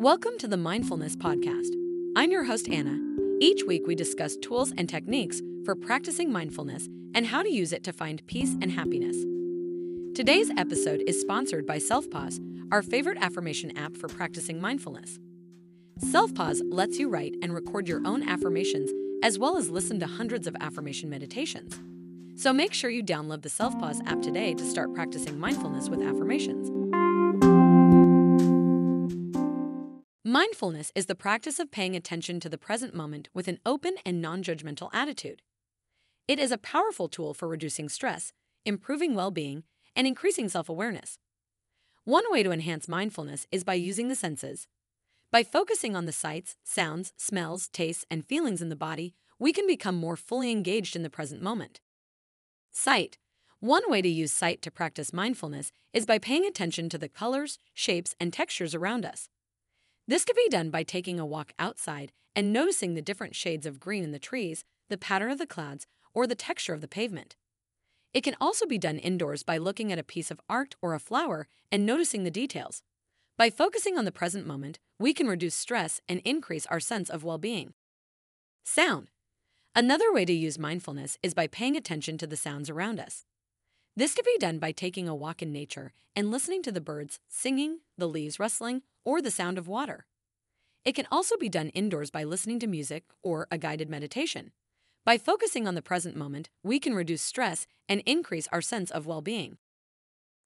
Welcome to the Mindfulness Podcast. I'm your host, Anna. Each week, we discuss tools and techniques for practicing mindfulness and how to use it to find peace and happiness. Today's episode is sponsored by Selfpause, our favorite affirmation app for practicing mindfulness. Selfpause lets you write and record your own affirmations as well as listen to hundreds of affirmation meditations. So make sure you download the Selfpause app today to start practicing mindfulness with affirmations. Mindfulness is the practice of paying attention to the present moment with an open and non judgmental attitude. It is a powerful tool for reducing stress, improving well being, and increasing self awareness. One way to enhance mindfulness is by using the senses. By focusing on the sights, sounds, smells, tastes, and feelings in the body, we can become more fully engaged in the present moment. Sight. One way to use sight to practice mindfulness is by paying attention to the colors, shapes, and textures around us. This can be done by taking a walk outside and noticing the different shades of green in the trees, the pattern of the clouds, or the texture of the pavement. It can also be done indoors by looking at a piece of art or a flower and noticing the details. By focusing on the present moment, we can reduce stress and increase our sense of well being. Sound. Another way to use mindfulness is by paying attention to the sounds around us. This can be done by taking a walk in nature and listening to the birds singing, the leaves rustling, or the sound of water. It can also be done indoors by listening to music or a guided meditation. By focusing on the present moment, we can reduce stress and increase our sense of well being.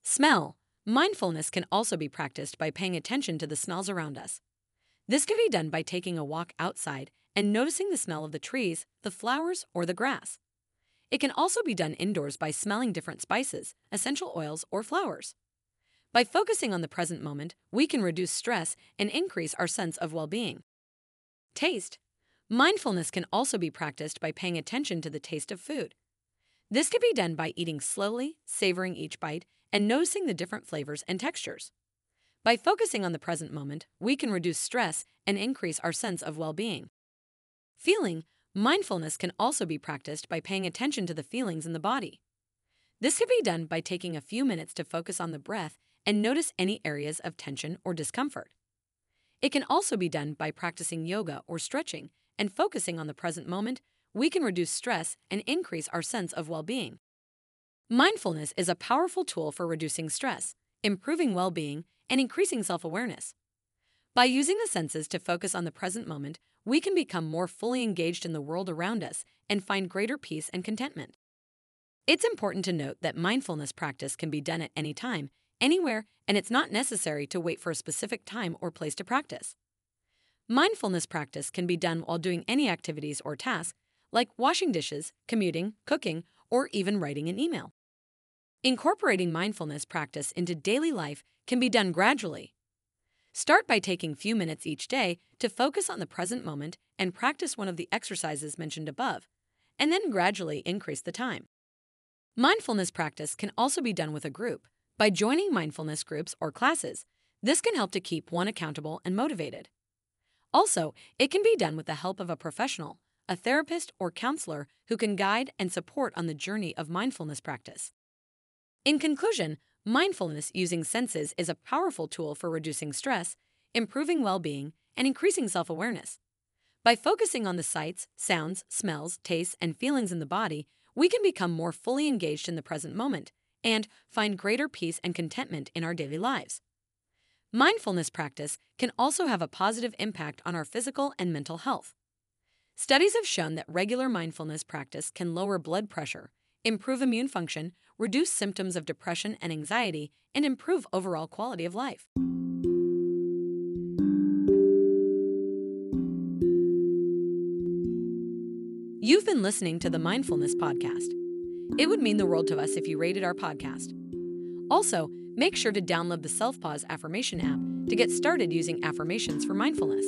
Smell. Mindfulness can also be practiced by paying attention to the smells around us. This can be done by taking a walk outside and noticing the smell of the trees, the flowers, or the grass. It can also be done indoors by smelling different spices, essential oils, or flowers. By focusing on the present moment, we can reduce stress and increase our sense of well being. Taste. Mindfulness can also be practiced by paying attention to the taste of food. This can be done by eating slowly, savoring each bite, and noticing the different flavors and textures. By focusing on the present moment, we can reduce stress and increase our sense of well being. Feeling, mindfulness can also be practiced by paying attention to the feelings in the body. This can be done by taking a few minutes to focus on the breath and notice any areas of tension or discomfort. It can also be done by practicing yoga or stretching and focusing on the present moment. We can reduce stress and increase our sense of well being. Mindfulness is a powerful tool for reducing stress, improving well being, and increasing self awareness. By using the senses to focus on the present moment, we can become more fully engaged in the world around us and find greater peace and contentment. It's important to note that mindfulness practice can be done at any time, anywhere, and it's not necessary to wait for a specific time or place to practice. Mindfulness practice can be done while doing any activities or tasks, like washing dishes, commuting, cooking, or even writing an email. Incorporating mindfulness practice into daily life can be done gradually Start by taking a few minutes each day to focus on the present moment and practice one of the exercises mentioned above, and then gradually increase the time. Mindfulness practice can also be done with a group. By joining mindfulness groups or classes, this can help to keep one accountable and motivated. Also, it can be done with the help of a professional, a therapist or counselor who can guide and support on the journey of mindfulness practice. In conclusion, Mindfulness using senses is a powerful tool for reducing stress, improving well being, and increasing self awareness. By focusing on the sights, sounds, smells, tastes, and feelings in the body, we can become more fully engaged in the present moment and find greater peace and contentment in our daily lives. Mindfulness practice can also have a positive impact on our physical and mental health. Studies have shown that regular mindfulness practice can lower blood pressure, improve immune function, reduce symptoms of depression and anxiety, and improve overall quality of life. You've been listening to the Mindfulness Podcast. It would mean the world to us if you rated our podcast. Also, make sure to download the Selfpause Affirmation app to get started using affirmations for mindfulness.